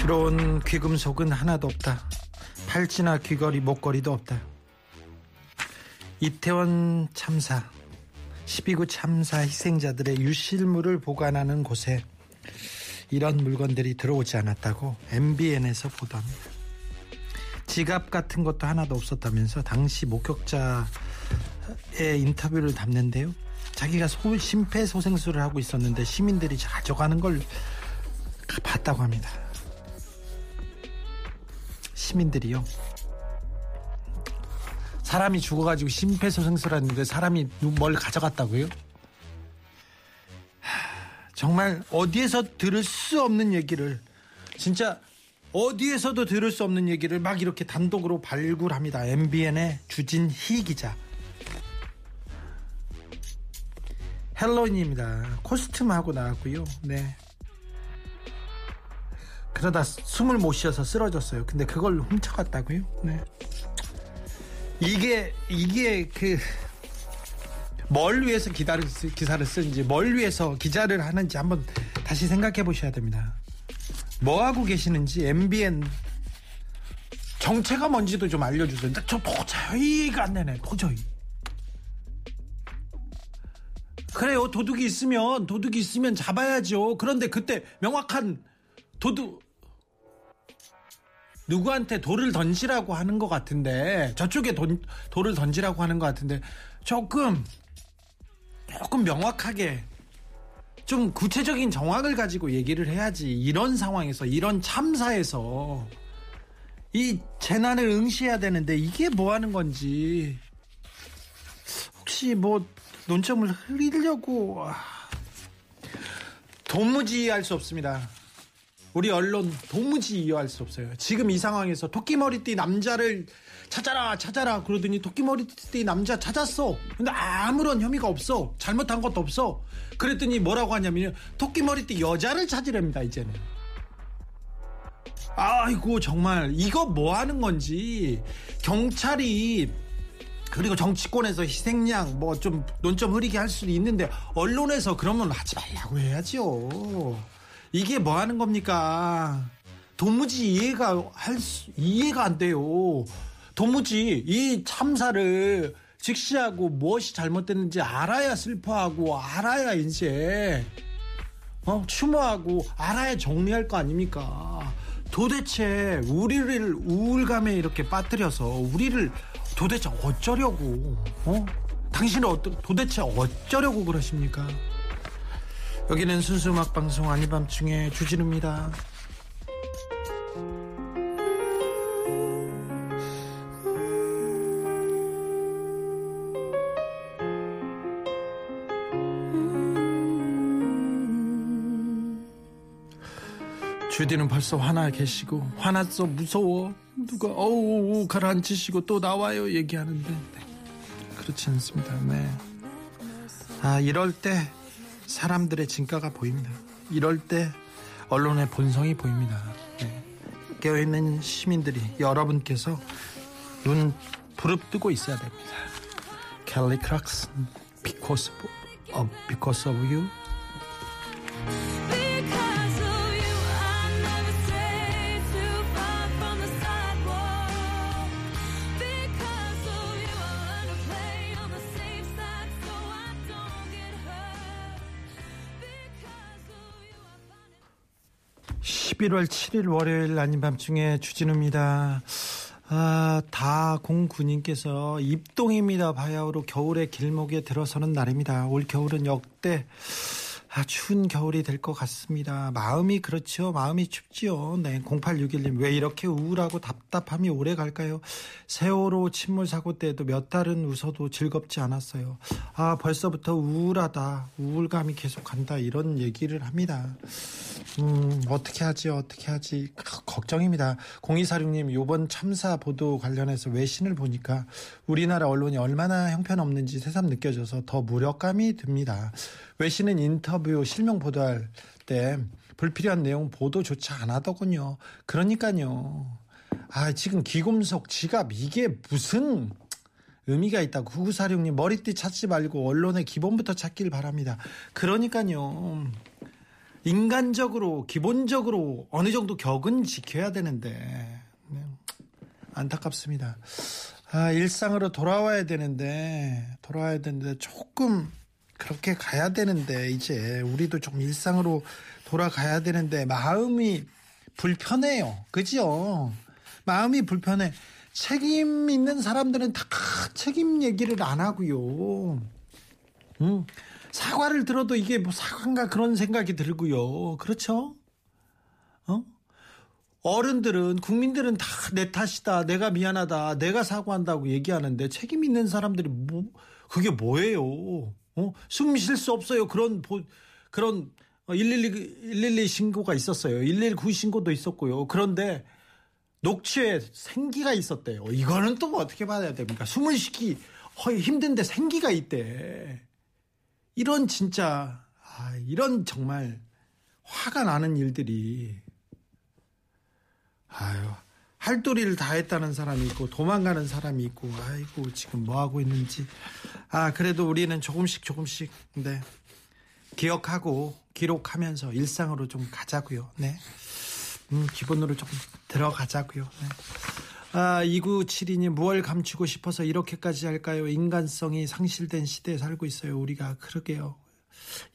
들어온 귀금속은 하나도 없다. 팔찌나 귀걸이, 목걸이도 없다. 이태원 참사, 12구 참사 희생자들의 유실물을 보관하는 곳에 이런 물건들이 들어오지 않았다고 MBN에서 보도합니다. 지갑 같은 것도 하나도 없었다면서 당시 목격자의 인터뷰를 담는데요. 자기가 소, 심폐소생술을 하고 있었는데 시민들이 가져가는 걸 봤다고 합니다. 시민들이요. 사람이 죽어가지고 심폐소생술하는데 사람이 뭘 가져갔다고요? 하, 정말 어디에서 들을 수 없는 얘기를 진짜 어디에서도 들을 수 없는 얘기를 막 이렇게 단독으로 발굴합니다. MBN의 주진희 기자. 헬로윈입니다. 코스튬 하고 나왔고요. 네. 그러다 숨을 못 쉬어서 쓰러졌어요. 근데 그걸 훔쳐갔다고요? 네. 이게 이게 그 뭘 위해서 기다를, 기사를 쓰는지 뭘 위해서 기자를 하는지 한번 다시 생각해 보셔야 됩니다. 뭐 하고 계시는지 MBN 정체가 뭔지도 좀 알려주세요. 저 도저히가 안 되네. 도저히. 그래요. 도둑이 있으면 도둑이 있으면 잡아야죠. 그런데 그때 명확한 도둑 누구한테 돌을 던지라고 하는 것 같은데 저쪽에 돈, 돌을 던지라고 하는 것 같은데 조금 조금 명확하게 좀 구체적인 정황을 가지고 얘기를 해야지 이런 상황에서 이런 참사에서 이 재난을 응시해야 되는데 이게 뭐 하는 건지 혹시 뭐 논점을 흘리려고 아, 도무지 할수 없습니다. 우리 언론 도무지 이해할 수 없어요. 지금 이 상황에서 토끼 머리띠 남자를 찾아라 찾아라 그러더니 토끼 머리띠 남자 찾았어. 근데 아무런 혐의가 없어. 잘못한 것도 없어. 그랬더니 뭐라고 하냐면 토끼 머리띠 여자를 찾으랍니다 이제는. 아이고 정말 이거 뭐 하는 건지 경찰이 그리고 정치권에서 희생양 뭐 좀 논점 흐리게 할 수도 있는데 언론에서 그러면 하지 말라고 해야죠. 이게 뭐 하는 겁니까? 도무지 이해가 할 수, 이해가 안 돼요. 도무지 이 참사를 직시하고 무엇이 잘못됐는지 알아야 슬퍼하고 알아야 이제 어, 추모하고 알아야 정리할 거 아닙니까? 도대체 우리를 우울감에 이렇게 빠뜨려서 우리를 도대체 어쩌려고 어? 당신은 어떠, 도대체 어쩌려고 그러십니까? 여기는 순수 음악 방송 아닌 밤중에 주진우입니다. 주디는 벌써 화나 계시고 화났어 무서워 누가 어우 가라앉히시고 또 나와요 얘기하는데 네. 그렇지 않습니다. 네. 아 이럴 때 사람들의 진가가 보입니다. 이럴 때 언론의 본성이 보입니다. 네. 깨어있는 시민들이 여러분께서 눈 부릅뜨고 있어야 됩니다. Because of, because of you 11월 7일 월요일 아닌 밤중에 주진우입니다. 아, 다공군님께서 입동입니다. 바야흐로 겨울의 길목에 들어서는 날입니다. 올 겨울은 역대 아, 추운 겨울이 될 것 같습니다. 마음이 그렇죠. 마음이 춥지요. 네, 0861님 왜 이렇게 우울하고 답답함이 오래 갈까요? 세월호 침몰 사고 때도 몇 달은 웃어도 즐겁지 않았어요. 아, 벌써부터 우울하다. 우울감이 계속 간다. 이런 얘기를 합니다. 음, 어떻게 하지? 어떻게 하지? 크, 걱정입니다. 0246님, 요번 참사 보도 관련해서 외신을 보니까 우리나라 언론이 얼마나 형편없는지 새삼 느껴져서 더 무력감이 듭니다. 외신은 인터뷰 실명 보도할 때 불필요한 내용 보도조차 안 하더군요. 그러니까요. 아, 지금 기금속 지갑 이게 무슨 의미가 있다고 구구사령님 머리띠 찾지 말고 언론의 기본부터 찾길 바랍니다. 그러니까요. 인간적으로 기본적으로 어느 정도 격은 지켜야 되는데 네, 안타깝습니다. 아, 일상으로 돌아와야 되는데 돌아와야 되는데 조금 그렇게 가야 되는데 이제 우리도 좀 일상으로 돌아가야 되는데 마음이 불편해요. 그죠? 마음이 불편해. 책임 있는 사람들은 다 책임 얘기를 안 하고요. 음, 사과를 들어도 이게 뭐 사과인가 그런 생각이 들고요. 그렇죠? 어? 어른들은 국민들은 다 내 탓이다. 내가 미안하다. 내가 사과한다고 얘기하는데 책임 있는 사람들이 뭐 그게 뭐예요? 어? 숨쉴 수 없어요. 그런 보, 그런 112 112 신고가 있었어요. 119 신고도 있었고요. 그런데 녹취에 생기가 있었대요. 이거는 또 어떻게 받아야 됩니까? 숨을 쉬기 허- 힘든데 생기가 있대. 이런 진짜 아, 이런 정말 화가 나는 일들이 아유 할 도리를 다 했다는 사람이 있고 도망가는 사람이 있고 아이고 지금 뭐 하고 있는지 아 그래도 우리는 조금씩 조금씩 네 기억하고 기록하면서 일상으로 좀 가자고요. 네. 음, 기본으로 조금 들어가자고요. 네. 아, 2972님 무얼 감추고 싶어서 이렇게까지 할까요? 인간성이 상실된 시대에 살고 있어요. 우리가 그러게요.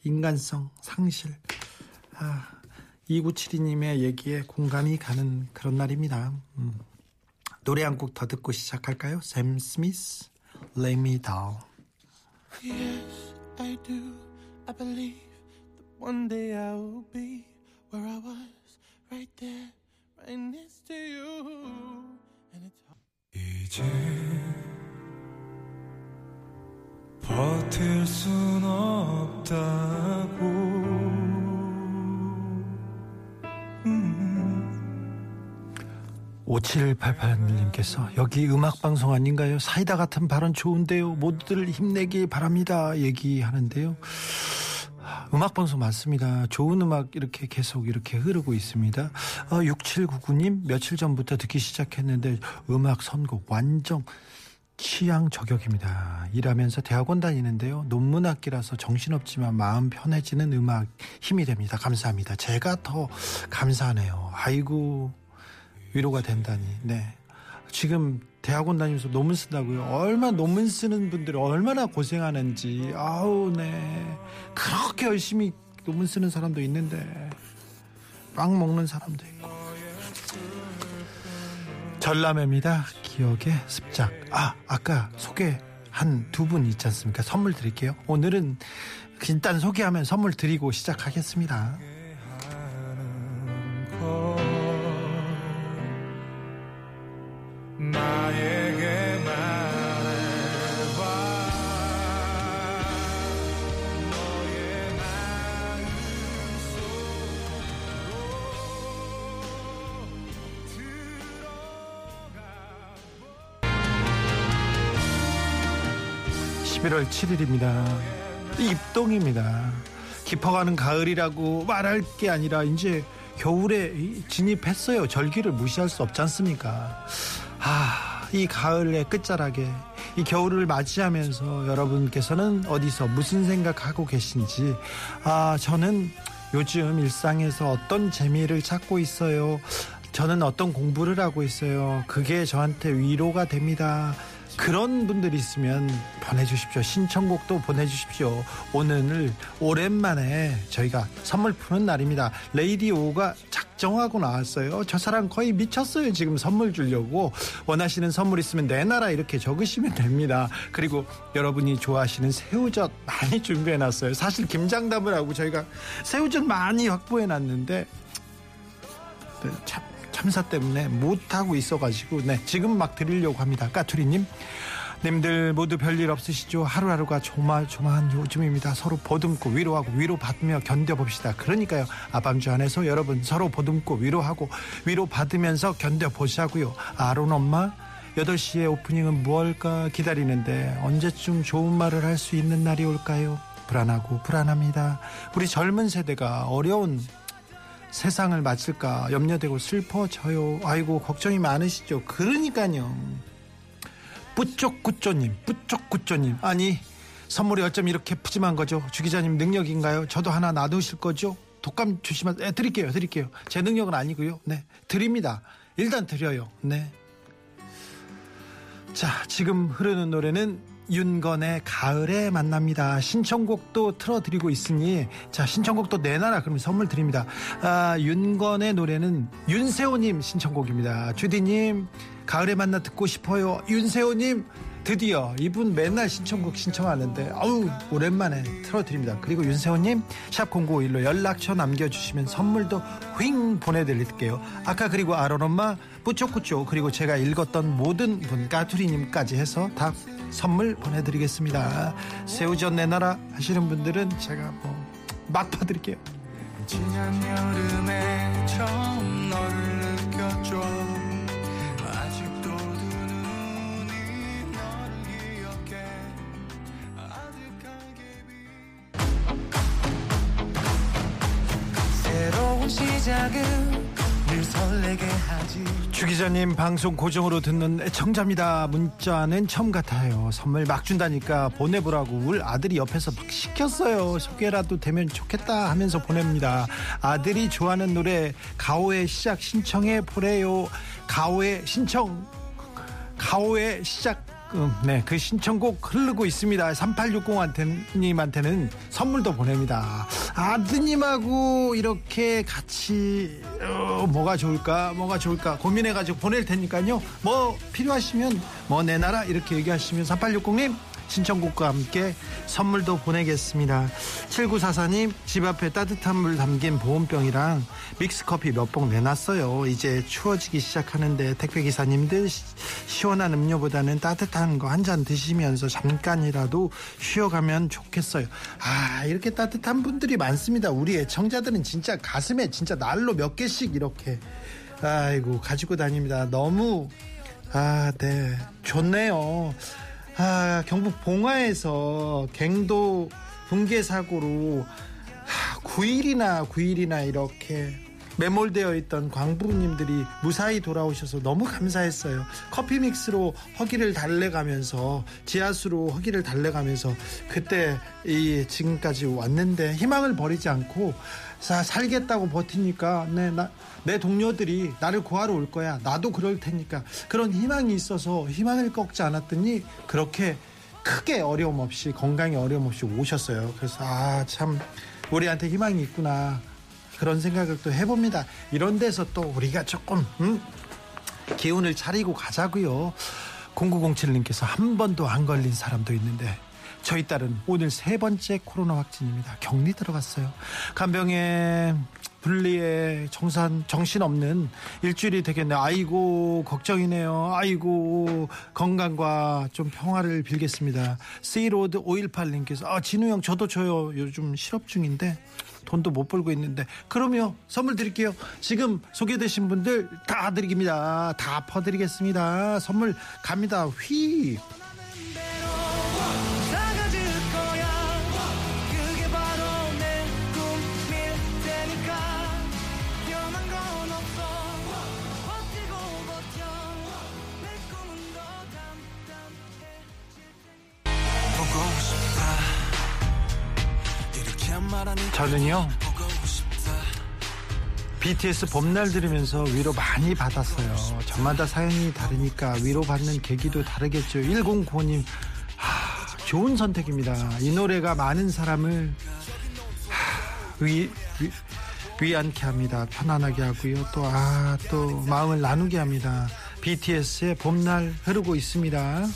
인간성 상실. 아, 2972님의 얘기에 공감이 가는 그런 날입니다. 음. 노래 한 곡 더 듣고 시작할까요? 샘 스미스, Lay Me Down. Yes, I do. I believe that one day I will be where I was, right there, right next to you. 이제 버틸 순 없다고. 5788님께서 여기 음악방송 아닌가요? 사이다 같은 발언 좋은데요. 모두들 힘내기 바랍니다. 얘기하는데요. 아, 음악 방송 맞습니다. 좋은 음악 이렇게 계속 이렇게 흐르고 있습니다. 어, 6799님 며칠 전부터 듣기 시작했는데 음악 선곡 완전 취향 저격입니다. 일하면서 대학원 다니는데요. 논문 학기라서 정신없지만 마음 편해지는 음악 힘이 됩니다. 감사합니다. 제가 더 감사하네요. 아이고 위로가 된다니. 네. 지금 대학원 다니면서 논문 쓴다고요. 얼마 논문 쓰는 분들이 얼마나 고생하는지. 아우, 네. 그렇게 열심히 논문 쓰는 사람도 있는데 빵 먹는 사람도 있고. 전람회입니다. 기억의 습작. 아, 아까 소개 한 두 분 있지 않습니까? 선물 드릴게요. 오늘은 일단 소개하면 선물 드리고 시작하겠습니다. 11월 7일입니다. 입동입니다. 깊어가는 가을이라고 말할 게 아니라 이제 겨울에 진입했어요. 절기를 무시할 수 없지 않습니까? 아, 이 가을의 끝자락에 이 겨울을 맞이하면서 여러분께서는 어디서 무슨 생각하고 계신지 아, 저는 요즘 일상에서 어떤 재미를 찾고 있어요. 저는 어떤 공부를 하고 있어요. 그게 저한테 위로가 됩니다. 그런 분들이 있으면 보내주십시오. 신청곡도 보내주십시오. 오늘 오랜만에 저희가 선물 푸는 날입니다. 레이디오가 작 작정하고 나왔어요. 저 사람 거의 미쳤어요. 지금 선물 주려고 원하시는 선물 있으면 내놔라 이렇게 적으시면 됩니다. 그리고 여러분이 좋아하시는 새우젓 많이 준비해 놨어요. 사실 김장담을 하고 저희가 새우젓 많이 확보해 놨는데 네, 참, 참사 때문에 못하고 있어가지고 네 지금 막 드리려고 합니다. 까투리님 님들 모두 별일 없으시죠? 하루하루가 조마조마한 요즘입니다. 서로 보듬고 위로하고 위로받으며 견뎌봅시다. 그러니까요. 아밤주 안에서 여러분 서로 보듬고 위로하고 위로받으면서 견뎌보자고요. 아론 엄마 8시에 오프닝은 무엇일까 기다리는데 언제쯤 좋은 말을 할 수 있는 날이 올까요? 불안하고 불안합니다. 우리 젊은 세대가 어려운 세상을 맞을까 염려되고 슬퍼져요. 아이고 걱정이 많으시죠. 그러니까요. 뿌쪽꾸쪼님, 뿌쪽꾸쪼님. 아니 선물이 어쩜 이렇게 푸짐한 거죠? 주 기자님 능력인가요? 저도 하나 놔두실 거죠? 독감 조심하세요. 네, 드릴게요, 드릴게요. 제 능력은 아니고요. 네, 드립니다. 일단 드려요. 네. 자, 지금 흐르는 노래는 윤건의 가을에 만납니다. 신청곡도 틀어드리고 있으니 자 신청곡도 내놔라 그러면 선물 드립니다. 아, 윤건의 노래는 윤세호님 신청곡입니다. 주디님 가을에 만나 듣고 싶어요. 윤세호님 드디어 이분 맨날 신청곡 신청하는데 아우 오랜만에 틀어드립니다. 그리고 윤세호님 샵 0951로 연락처 남겨주시면 선물도 휑 보내드릴게요. 아까 그리고 아론 엄마 뿌초꾸초 그리고 제가 읽었던 모든 분 까투리님까지 해서 다 선물 보내드리겠습니다. 새우젓 내놔라 하시는 분들은 제가 뭐 아득하게 비 새로운 시작은 주 기자님 방송 고정으로 듣는 애청자입니다. 문자는 처음 같아요. 선물 막 준다니까 보내보라고 울 아들이 옆에서 막 시켰어요. 소개라도 되면 좋겠다 하면서 보냅니다. 아들이 좋아하는 노래 가오의 시작 신청해 보래요. 가오의 신청 가오의 시작 음, 네, 그 신청곡 흐르고 있습니다. 3860님한테는 선물도 보냅니다. 아드님하고 이렇게 같이 어, 뭐가 좋을까, 뭐가 좋을까 고민해가지고 보낼 테니까요. 뭐 필요하시면 뭐 내놔라 이렇게 얘기하시면 3860님 신청곡과 함께 선물도 보내겠습니다. 7944님 집 앞에 따뜻한 물 담긴 보온병이랑 믹스커피 몇 봉 내놨어요. 이제 추워지기 시작하는데 택배기사님들 시- 시원한 음료보다는 따뜻한 거 한 잔 드시면서 잠깐이라도 쉬어가면 좋겠어요. 아 이렇게 따뜻한 분들이 많습니다. 우리 애청자들은 진짜 가슴에 진짜 날로 몇 개씩 이렇게 아이고 가지고 다닙니다. 너무 아, 네. 좋네요. 아, 경북 봉화에서 갱도 붕괴 사고로 9일이나 9일이나 이렇게 매몰되어 있던 광부님들이 무사히 돌아오셔서 너무 감사했어요. 커피 믹스로 허기를 달래가면서 지하수로 허기를 달래가면서 그때 이 지금까지 왔는데 희망을 버리지 않고 사 살겠다고 버티니까 네, 나, 내 동료들이 나를 구하러 올 거야. 나도 그럴 테니까 그런 희망이 있어서 희망을 꺾지 않았더니 그렇게 크게 어려움 없이 건강에 어려움 없이 오셨어요. 그래서 아 참 우리한테 희망이 있구나 그런 생각을 또 해봅니다. 이런 데서 또 우리가 조금 음, 기운을 차리고 가자고요. 0907님께서 한 번도 안 걸린 사람도 있는데 저희 딸은 오늘 세 번째 코로나 확진입니다. 격리 들어갔어요. 간병에 분리에 정산 정신 없는 일주일이 되겠네. 아이고 걱정이네요. 아이고 건강과 좀 평화를 빌겠습니다. 세이로드 518님께서 아 진우 형 저도 저요 요즘 실업 중인데 돈도 못 벌고 있는데. 그럼요. 선물 드릴게요. 지금 소개되신 분들 다 드립니다. 다 퍼드리겠습니다. 선물 갑니다. 휘 저는요 BTS 봄날 들으면서 위로 많이 받았어요 저마다 사연이 다르니까 위로받는 계기도 다르겠죠 1095님 하, 좋은 선택입니다 이 노래가 많은 사람을 하, 위, 위, 위안케 합니다. 편안하게 하고요. 또, 아, 또, 마음을 나누게 합니다. BTS의 봄날 흐르고 있습니다.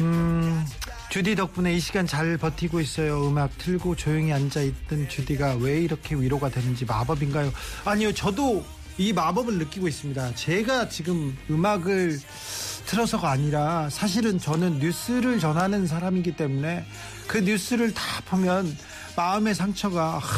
음, 주디 덕분에 이 시간 잘 버티고 있어요. 음악 틀고 조용히 앉아 있던 주디가 왜 이렇게 위로가 되는지 마법인가요? 아니요, 저도 이 마법을 느끼고 있습니다. 제가 지금 음악을 틀어서가 아니라 사실은 저는 뉴스를 전하는 사람이기 때문에 그 뉴스를 다 보면 마음의 상처가 하,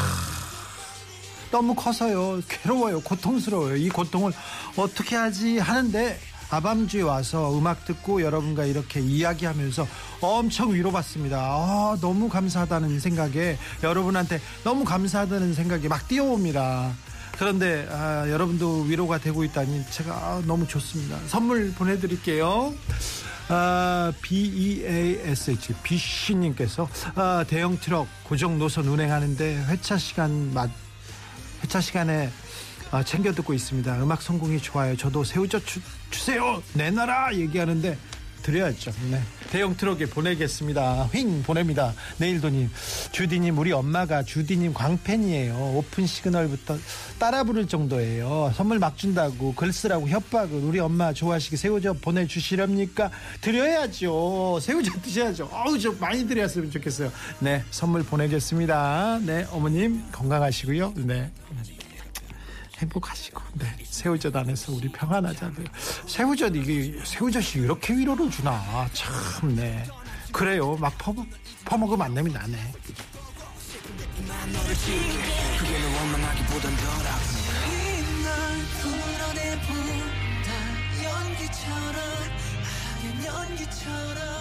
너무 커서요. 괴로워요. 고통스러워요. 이 고통을 어떻게 하지 하는데 아밤주에 와서 음악 듣고 여러분과 이렇게 이야기하면서 엄청 위로받습니다. 아, 너무 감사하다는 생각에 여러분한테 너무 감사하다는 생각이 막 뛰어옵니다. 그런데 아, 여러분도 위로가 되고 있다니 제가 아, 너무 좋습니다. 선물 보내드릴게요. 아, BEASH 비씨님께서 아, 대형 트럭 고정 노선 운행하는데 회차 시간 맞 회차 시간에 아, 챙겨 듣고 있습니다. 음악 성공이 좋아요. 저도 새우젓 주, 주세요. 내놔라 얘기하는데 드려야죠. 네. 대형 트럭에 보내겠습니다. 휙 보냅니다. 내일도님 주디님 우리 엄마가 주디님 광팬이에요. 오픈 시그널부터 따라 부를 정도예요. 선물 막 준다고 글 쓰라고 협박을 우리 엄마 좋아하시게 새우젓 보내주시렵니까? 드려야죠. 새우젓 드셔야죠. 어우 좀 많이 드렸으면 좋겠어요. 네 선물 보내겠습니다. 네 어머님 건강하시고요. 네. 행복하시고 네 새우젓 안에서 우리 평안하자고요. 새우젓 이게 새우젓이 이렇게 위로를 주나? 참네. 그래요. 막 퍼먹, 퍼먹으면 안 됩니다 네. 연기처럼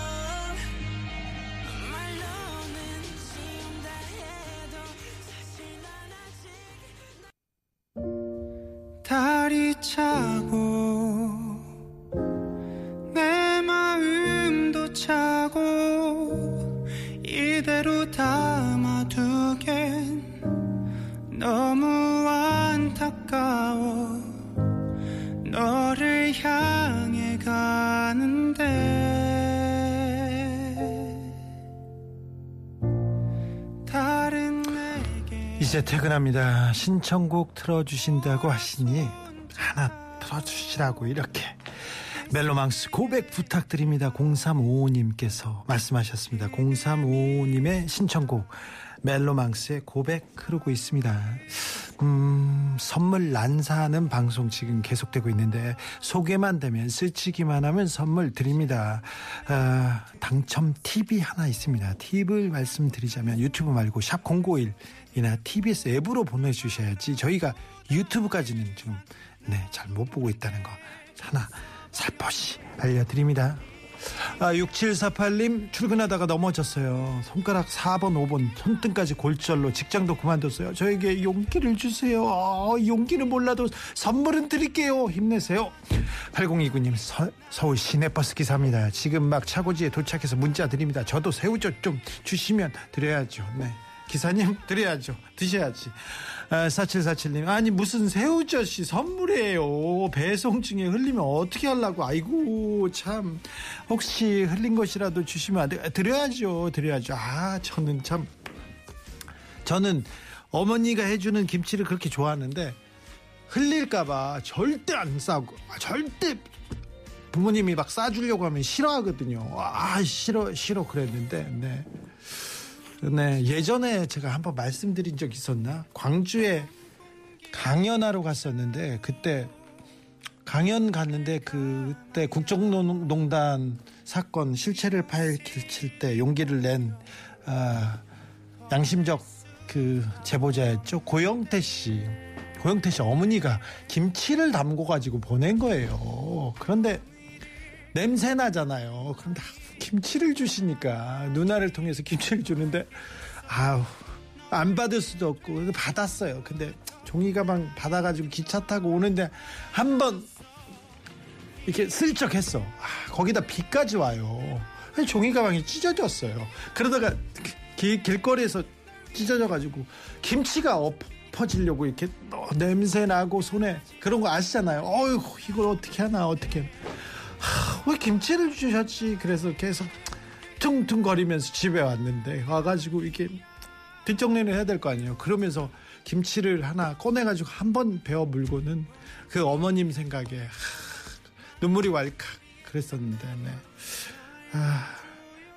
달이 차고 내 마음도 차고 이대로 담아두겐 너무 안타까워 너를 향해 가는데 이제 퇴근합니다 신청곡 틀어주신다고 하시니 하나 틀어주시라고 이렇게 멜로망스 고백 부탁드립니다 0355님께서 말씀하셨습니다 0355님의 신청곡 멜로망스의 고백 흐르고 있습니다 음, 선물 난사하는 방송 지금 계속되고 있는데 소개만 되면 스치기만 하면 선물 드립니다. 아, 당첨 팁이 하나 있습니다. 팁을 말씀드리자면 유튜브 말고 샵 051 이나 TBS 앱으로 보내주셔야지 저희가 유튜브까지는 지금 네, 잘 못 보고 있다는 거 하나 살포시 알려드립니다. 아, 6748님 출근하다가 넘어졌어요. 손가락 4번, 5번 손등까지 골절로 직장도 그만뒀어요. 저에게 용기를 주세요. 아, 용기는 몰라도 선물은 드릴게요. 힘내세요. 8029님 서, 울 시내버스 기사입니다. 지금 막 차고지에 도착해서 문자 드립니다. 저도 새우젓 좀 주시면 드려야죠. 네. 기사님 드려야죠. 드셔야지. 아, 4747님 아니 무슨 새우젓이 선물이에요. 배송 중에 흘리면 어떻게 하려고. 아이고 참 혹시 흘린 것이라도 주시면 안 돼. 드려야죠. 드려야죠. 아 저는 참 저는 어머니가 해주는 김치를 그렇게 좋아하는데 흘릴까봐 절대 안 싸고 아, 절대 부모님이 막 싸주려고 하면 싫어하거든요. 아 싫어 싫어 그랬는데 네. 네, 예전에 제가 한번 말씀드린 적 있었나? 광주에 강연하러 갔었는데 그때 강연 갔는데 그때 국정농단 사건 실체를 파헤칠 때 용기를 낸 아, 양심적 그 제보자였죠 고영태 씨. 고영태 씨 어머니가 김치를 담고 가지고 보낸 거예요. 그런데 냄새 나잖아요. 그런데 김치를 주시니까 누나를 통해서 김치를 주는데 아우 안 받을 수도 없고 받았어요. 근데 종이 가방 받아가지고 기차 타고 오는데 한 번 이렇게 슬쩍 했어. 아, 거기다 비까지 와요. 종이 가방이 찢어졌어요. 그러다가 길, 길거리에서 찢어져가지고 김치가 엎어지려고 이렇게 어, 냄새 나고 손에 그런 거 아시잖아요. 어휴 이걸 어떻게 하나 어떻게 하, 왜 김치를 주셨지? 그래서 계속 퉁퉁거리면서 집에 왔는데 와가지고 이렇게 뒷정리를 해야 될 거 아니에요. 그러면서 김치를 하나 꺼내가지고 한 번 베어 물고는 그 어머님 생각에 하, 눈물이 왈칵 그랬었는데 네. 아,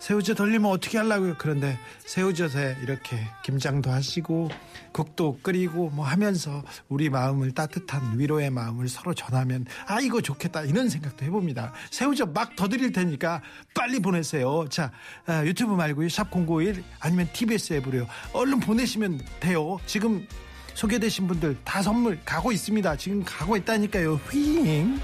새우젓 돌리면 어떻게 하려고요? 그런데 새우젓에 이렇게 김장도 하시고 국도 끓이고 뭐 하면서 우리 마음을 따뜻한 위로의 마음을 서로 전하면 아 이거 좋겠다 이런 생각도 해봅니다. 새우젓 막 더 드릴 테니까 빨리 보내세요. 자 아, 유튜브 말고요 샵 #051 아니면 TBS 앱으로요. 얼른 보내시면 돼요. 지금 소개되신 분들 다 선물 가고 있습니다. 지금 가고 있다니까요. 휘잉.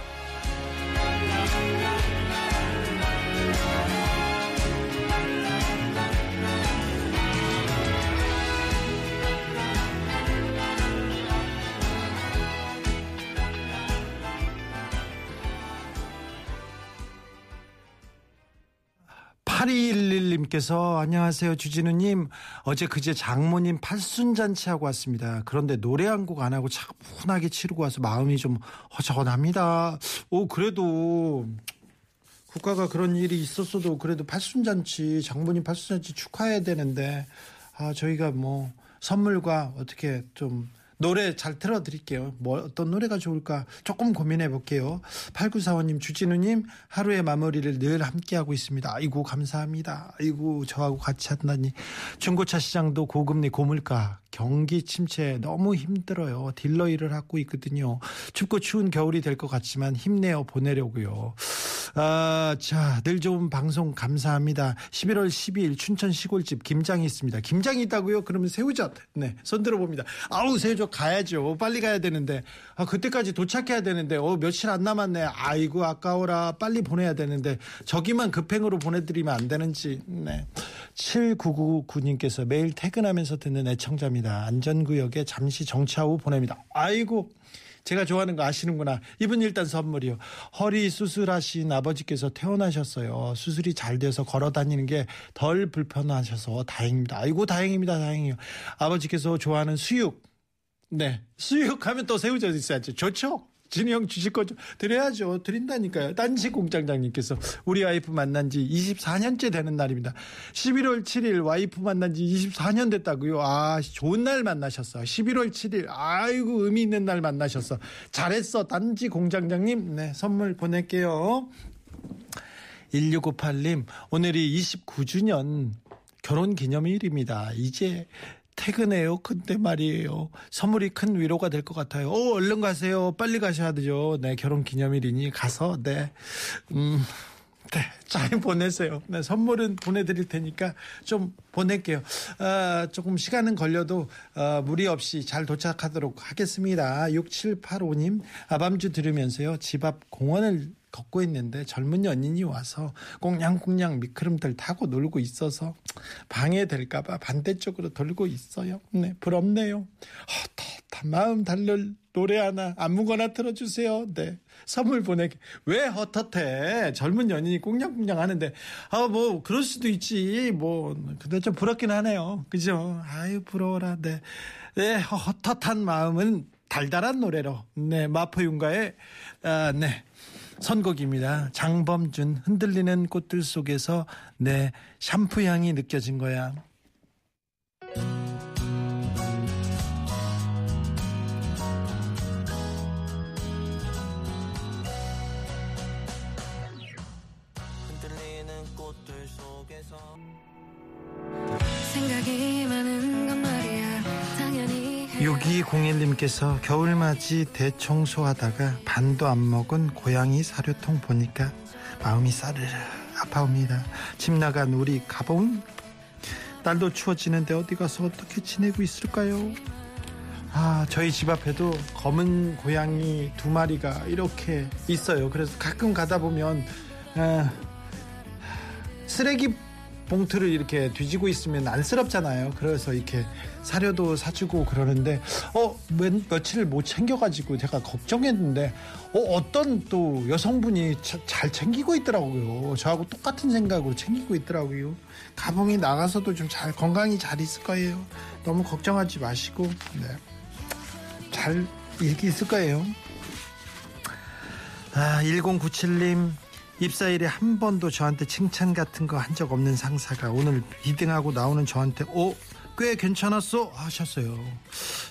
팔2 1 1님께서 안녕하세요 주진우님. 어제 그제 장모님 팔순잔치하고 왔습니다. 그런데 노래 한 곡 안 하고 차분하게 치르고 와서 마음이 좀 허전합니다. 오 그래도 국가가 그런 일이 있었어도 그래도 팔순잔치 장모님 팔순잔치 축하해야 되는데 아 저희가 뭐 선물과 어떻게 좀 노래 잘 틀어드릴게요. 뭐 어떤 노래가 좋을까 조금 고민해 볼게요. 8945님 주진우님 하루의 마무리를 늘 함께하고 있습니다. 아이고 감사합니다. 아이고 저하고 같이 한다니 중고차 시장도 고금리 고물가 경기 침체 너무 힘들어요. 딜러 일을 하고 있거든요. 춥고 추운 겨울이 될 것 같지만 힘내어 보내려고요. 아, 자, 늘 좋은 방송 감사합니다. 11월 12일 춘천 시골집 김장이 있습니다. 김장이 있다고요? 그러면 새우젓. 네, 손 들어봅니다. 아우, 새우젓 가야죠. 빨리 가야 되는데. 아, 그때까지 도착해야 되는데. 어, 며칠 안 남았네. 아이고, 아까워라. 빨리 보내야 되는데. 저기만 급행으로 보내드리면 안 되는지. 네. 7999님께서 매일 퇴근하면서 듣는 애청자입니다. 안전구역에 잠시 정차 후 보냅니다. 아이고. 제가 좋아하는 거 아시는구나. 이분 일단 선물이요. 허리 수술하신 아버지께서 퇴원하셨어요. 수술이 잘 돼서 걸어 다니는 게 덜 불편하셔서 다행입니다. 아이고 다행입니다. 다행이요. 아버지께서 좋아하는 수육. 네. 수육하면 또 새우젓 있어야죠. 좋죠? 형 주실 거죠? 드려야죠. 드린다니까요. 딴지 공장장님께서 우리 와이프 만난 지 24년째 되는 날입니다. 11월 7일 와이프 만난 지 24년 됐다고요. 아, 좋은 날 만나셨어. 11월 7일. 아이고, 의미 있는 날 만나셨어. 잘했어. 딴지 공장장님. 네, 선물 보낼게요. 1658님, 오늘이 29주년 결혼 기념일입니다. 이제 퇴근해요. 근데 말이에요. 선물이 큰 위로가 될 것 같아요. 오, 얼른 가세요. 빨리 가셔야 되죠. 네, 결혼 기념일이니 가서, 네. 음, 네, 잘 보내세요. 네, 선물은 보내드릴 테니까 좀 보낼게요. 아, 조금 시간은 걸려도 어, 무리 없이 잘 도착하도록 하겠습니다. 6785님, 아밤주 들으면서요. 집 앞 공원을 걷고 있는데 젊은 연인이 와서 꽁냥꽁냥 미끄럼틀 타고 놀고 있어서 방해될까봐 반대쪽으로 돌고 있어요. 네, 부럽네요. 헛헛한 마음 달랠 노래 하나 아무거나 틀어주세요. 네, 선물 보내게. 왜 헛헛해? 젊은 연인이 꽁냥꽁냥 하는데 아 뭐 그럴 수도 있지. 뭐 근데 좀 부럽긴 하네요. 그죠? 아유 부러워라. 네, 네 헛헛한 마음은 달달한 노래로 네 마포윤가의 아, 네. 선곡입니다. 장범준 흔들리는 꽃들 속에서 내 샴푸 향이 느껴진 거야. 6201님께서 겨울맞이 대청소하다가 반도 안 먹은 고양이 사료통 보니까 마음이 싸르르 아파옵니다. 집 나간 우리 가본 날도 추워지는데 어디 가서 어떻게 지내고 있을까요? 아, 저희 집 앞에도 검은 고양이 두 마리가 이렇게 있어요. 그래서 가끔 가다 보면 아, 쓰레기 봉투를 이렇게 뒤지고 있으면 안쓰럽잖아요. 그래서 이렇게 사료도 사주고 그러는데 어 며, 며칠 못 챙겨가지고 제가 걱정했는데 어, 어떤 또 여성분이 차- 잘 챙기고 있더라고요. 저하고 똑같은 생각으로 챙기고 있더라고요. 가봉이 나가서도 좀 잘 건강히 잘 있을 거예요. 너무 걱정하지 마시고 네. 잘 이렇게 있을 거예요. 아, 1097님 입사일에 한 번도 저한테 칭찬 같은 거 한 적 없는 상사가 오늘 2등하고 나오는 저한테 오 꽤 괜찮았어 하셨어요.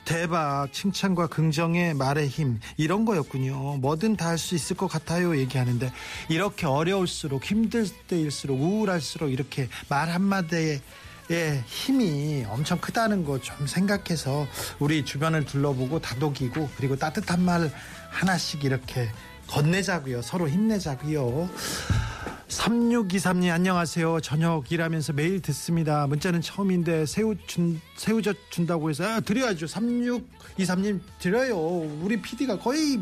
대박 칭찬과 긍정의 말의 힘 이런 거였군요. 뭐든 다 할 수 있을 것 같아요 얘기하는데 이렇게 어려울수록 힘들 때일수록 우울할수록 이렇게 말 한마디에 의 힘이 엄청 크다는 거 좀 생각해서 우리 주변을 둘러보고 다독이고 그리고 따뜻한 말 하나씩 이렇게 건네자고요. 서로 힘내자고요. 3623님 안녕하세요. 저녁 일하면서 매일 듣습니다. 문자는 처음인데 새우 준, 새우젓 준다고 해서 아, 드려야죠. 3623님 드려요. 우리 PD가 거의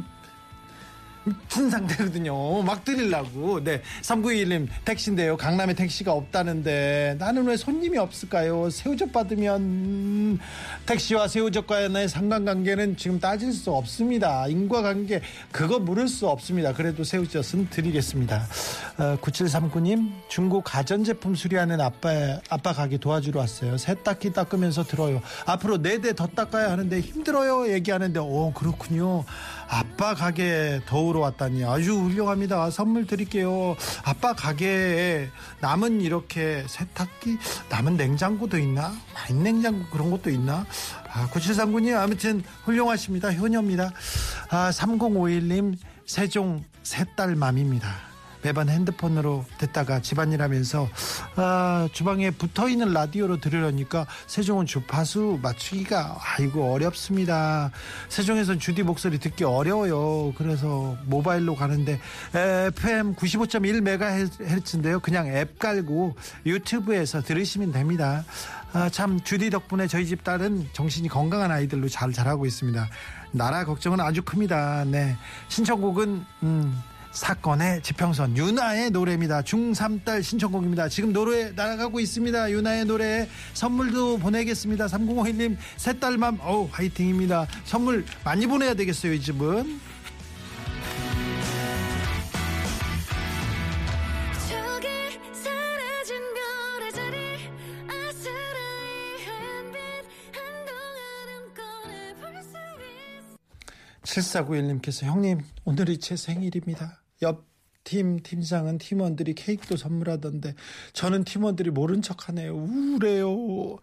미친 상태거든요. 막 드리려고. 네. 3921님 택시인데요. 강남에 택시가 없다는데 나는 왜 손님이 없을까요? 새우젓 받으면 택시와 새우젓과의 상관관계는 지금 따질 수 없습니다. 인과관계 그거 물을 수 없습니다. 그래도 새우젓은 드리겠습니다. 어, 9739님 중고 가전제품 수리하는 아빠 아빠 가게 도와주러 왔어요. 세탁기 닦으면서 들어요. 앞으로 네 대 더 닦아야 하는데 힘들어요. 얘기하는데 오 그렇군요. 아빠 가게 더우러 왔다니 아주 훌륭합니다. 선물 드릴게요. 아빠 가게에 남은 이렇게 세탁기, 남은 냉장고도 있나? 마인 냉장고 그런 것도 있나? 아, 9739님 아무튼 훌륭하십니다. 효녀입니다. 아, 3051님 세종 새딸맘입니다. 매번 핸드폰으로 듣다가 집안일 하면서 아, 주방에 붙어 있는 라디오로 들으려니까 세종은 주파수 맞추기가 아이고 어렵습니다. 세종에선 주디 목소리 듣기 어려워요. 그래서 모바일로 가는데 FM 95.1MHz인데요. 그냥 앱 깔고 유튜브에서 들으시면 됩니다. 아, 참 주디 덕분에 저희 집 딸은 정신이 건강한 아이들로 잘 자라고 있습니다. 나라 걱정은 아주 큽니다. 네. 신청곡은 음 사건의 지평선 유나의 노래입니다. 중3딸 신청곡입니다. 지금 노래 날아가고 있습니다. 유나의 노래 선물도 보내겠습니다. 3051님 새 딸맘 어우 화이팅입니다. 선물 많이 보내야 되겠어요 이 집은. 저기 사라진 별의 자리 아스라이 하얀 빛 한동안은 꺼내볼 수 있어 7491님께서 형님 오늘이 제 생일입니다. 옆 팀 팀장은 팀원들이 케이크도 선물하던데 저는 팀원들이 모른 척하네요. 우울해요.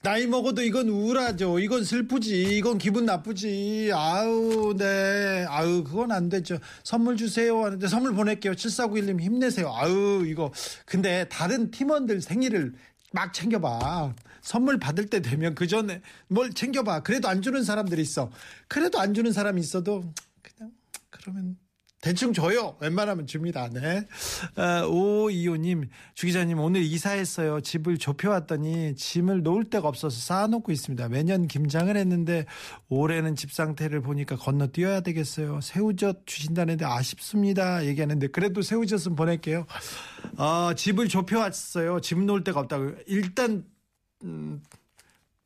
나이 먹어도 이건 우울하죠. 이건 슬프지. 이건 기분 나쁘지. 아우, 네. 아우, 그건 안 되죠. 선물 주세요. 하는데 선물 보낼게요. 7491님 힘내세요. 아우, 이거. 근데 다른 팀원들 생일을 막 챙겨봐. 선물 받을 때 되면 그 전에 뭘 챙겨봐. 그래도 안 주는 사람들이 있어. 그래도 안 주는 사람이 있어도 그냥 그러면 대충 줘요. 웬만하면 줍니다. 네. 어, 오이호님, 주기자님, 오늘 이사했어요. 집을 좁혀왔더니 짐을 놓을 데가 없어서 쌓아놓고 있습니다. 매년 김장을 했는데 올해는 집 상태를 보니까 건너뛰어야 되겠어요. 새우젓 주신다는데 아쉽습니다. 얘기하는데 그래도 새우젓은 보낼게요. 어, 집을 좁혀왔어요. 짐 놓을 데가 없다고. 일단, 음,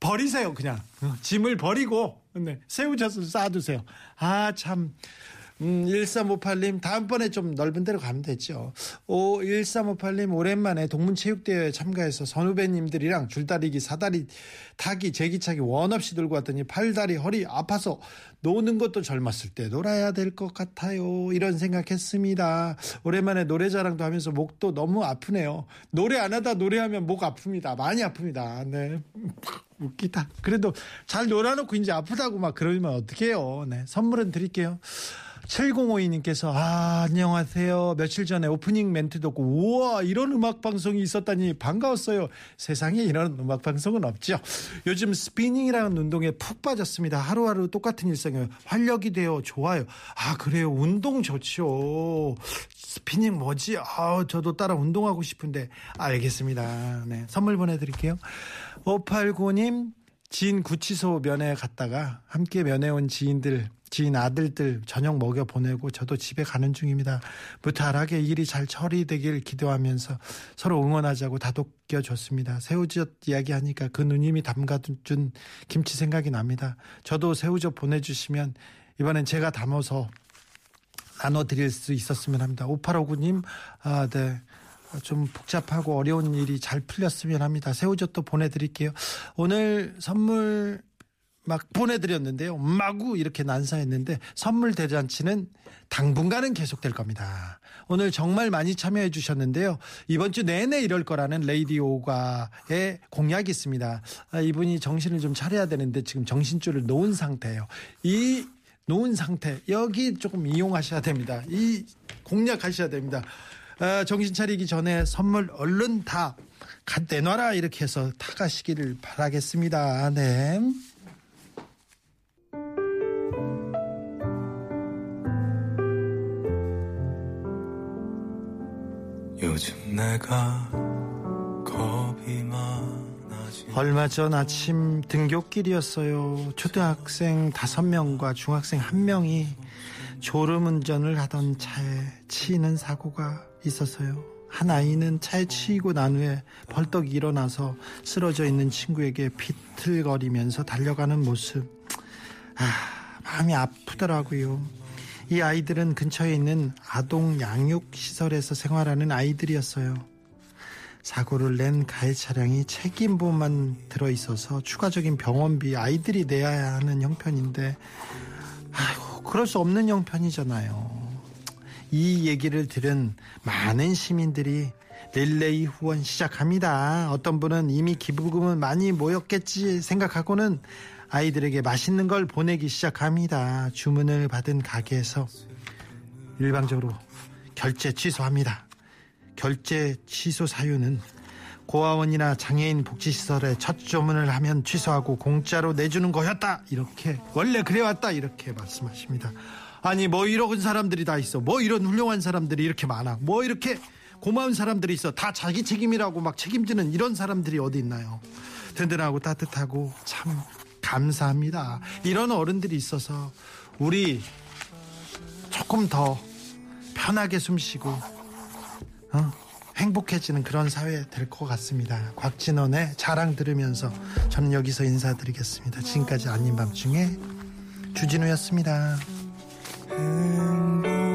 버리세요, 그냥. 어, 짐을 버리고, 네, 새우젓을 쌓아두세요. 아, 참. 음, 1358님, 다음번에 좀 넓은 데로 가면 되죠. 오, 1358님, 오랜만에 동문체육대회에 참가해서 선후배님들이랑 줄다리기, 사다리 타기, 제기차기 원 없이 들고 왔더니 팔다리, 허리 아파서 노는 것도 젊었을 때 놀아야 될 것 같아요. 이런 생각했습니다. 오랜만에 노래 자랑도 하면서 목도 너무 아프네요. 노래 안 하다 노래하면 목 아픕니다. 많이 아픕니다. 네. 웃기다. 그래도 잘 놀아놓고 이제 아프다고 막 그러면 어떡해요. 네. 선물은 드릴게요. 7052님께서 아 안녕하세요. 며칠 전에 오프닝 멘트 듣고 우와 이런 음악 방송이 있었다니 반가웠어요. 세상에 이런 음악 방송은 없죠. 요즘 스피닝이라는 운동에 푹 빠졌습니다. 하루하루 똑같은 일상에 활력이 되어 좋아요. 아 그래요. 운동 좋죠. 스피닝 뭐지? 아 저도 따라 운동하고 싶은데. 알겠습니다. 네 선물 보내드릴게요. 589님 지인 구치소 면회 갔다가 함께 면회 온 지인들 지인 아들들 저녁 먹여 보내고 저도 집에 가는 중입니다. 무탈하게 일이 잘 처리되길 기도하면서 서로 응원하자고 다독여 줬습니다. 새우젓 이야기하니까 그 누님이 담가준 김치 생각이 납니다. 저도 새우젓 보내주시면 이번엔 제가 담아서 나눠드릴 수 있었으면 합니다. 5859님, 아, 네. 좀 복잡하고 어려운 일이 잘 풀렸으면 합니다. 새우젓도 보내드릴게요. 오늘 선물 막 보내드렸는데요. 마구 이렇게 난사했는데 선물 대잔치는 당분간은 계속될 겁니다. 오늘 정말 많이 참여해 주셨는데요. 이번 주 내내 이럴 거라는 레이디 오가의 공약이 있습니다. 아, 이분이 정신을 좀 차려야 되는데 지금 정신줄을 놓은 상태예요. 이 놓은 상태 여기 조금 이용하셔야 됩니다. 이 공략하셔야 됩니다. 아, 정신 차리기 전에 선물 얼른 다 가- 내놔라 이렇게 해서 타가시기를 바라겠습니다. 네. 요즘 내가 겁이 많아지 얼마 전 아침 등굣길이었어요. 초등학생 다섯 명과 중학생 한 명이 졸음 운전을 하던 차에 치이는 사고가 있었어요. 한 아이는 차에 치이고 난 후에 벌떡 일어나서 쓰러져 있는 친구에게 비틀거리면서 달려가는 모습. 아, 마음이 아프더라고요. 이 아이들은 근처에 있는 아동 양육 시설에서 생활하는 아이들이었어요. 사고를 낸 가해 차량이 책임보만 들어 있어서 추가적인 병원비 아이들이 내야 하는 형편인데 아이고 그럴 수 없는 형편이잖아요. 이 얘기를 들은 많은 시민들이 릴레이 후원 시작합니다. 어떤 분은 이미 기부금은 많이 모였겠지 생각하고는 아이들에게 맛있는 걸 보내기 시작합니다. 주문을 받은 가게에서 일방적으로 결제 취소합니다. 결제 취소 사유는 고아원이나 장애인 복지시설에 첫 주문을 하면 취소하고 공짜로 내주는 거였다. 이렇게 원래 그래왔다. 이렇게 말씀하십니다. 아니 뭐 이런 사람들이 다 있어. 뭐 이런 훌륭한 사람들이 이렇게 많아. 뭐 이렇게 고마운 사람들이 있어. 다 자기 책임이라고 막 책임지는 이런 사람들이 어디 있나요? 든든하고 따뜻하고 참 감사합니다. 이런 어른들이 있어서 우리 조금 더 편하게 숨쉬고 어? 행복해지는 그런 사회 될 것 같습니다. 곽진원의 자랑 들으면서 저는 여기서 인사드리겠습니다. 지금까지 아닌 밤중에 주진우였습니다. 很不